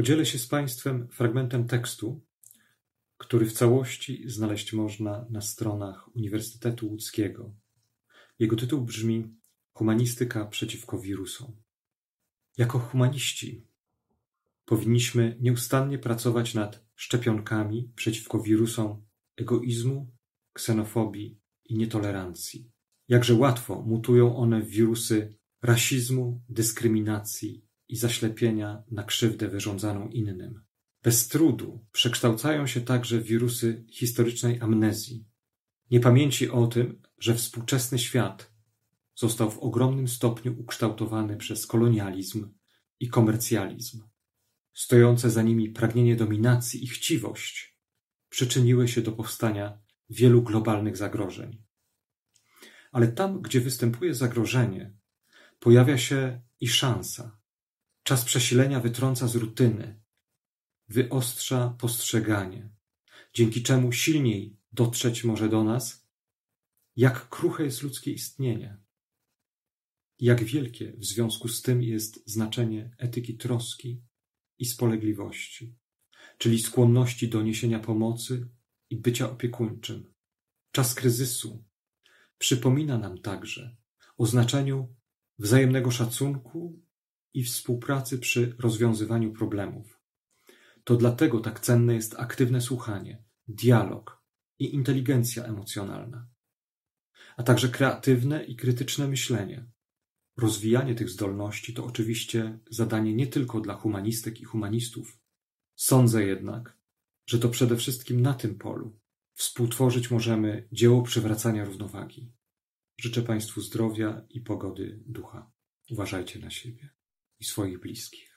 Podzielę się z Państwem fragmentem tekstu, który w całości znaleźć można na stronach Uniwersytetu Łódzkiego. Jego tytuł brzmi Humanistyka przeciwko wirusom. Jako humaniści powinniśmy nieustannie pracować nad szczepionkami przeciwko wirusom egoizmu, ksenofobii i nietolerancji. Jakże łatwo mutują one w wirusy rasizmu, dyskryminacji i zaślepienia na krzywdę wyrządzaną innym. Bez trudu przekształcają się także wirusy historycznej amnezji, niepamięci o tym, że współczesny świat został w ogromnym stopniu ukształtowany przez kolonializm i komercjalizm. Stojące za nimi pragnienie dominacji i chciwość przyczyniły się do powstania wielu globalnych zagrożeń. Ale tam, gdzie występuje zagrożenie, pojawia się i szansa. Czas przesilenia wytrąca z rutyny, wyostrza postrzeganie, dzięki czemu silniej dotrzeć może do nas, jak kruche jest ludzkie istnienie. Jak wielkie w związku z tym jest znaczenie etyki troski i spolegliwości, czyli skłonności do niesienia pomocy i bycia opiekuńczym. Czas kryzysu przypomina nam także o znaczeniu wzajemnego szacunku i współpracy przy rozwiązywaniu problemów. To dlatego tak cenne jest aktywne słuchanie, dialog i inteligencja emocjonalna, a także kreatywne i krytyczne myślenie. Rozwijanie tych zdolności to oczywiście zadanie nie tylko dla humanistek i humanistów. Sądzę jednak, że to przede wszystkim na tym polu współtworzyć możemy dzieło przywracania równowagi. Życzę Państwu zdrowia i pogody ducha. Uważajcie na siebie i swoich bliskich.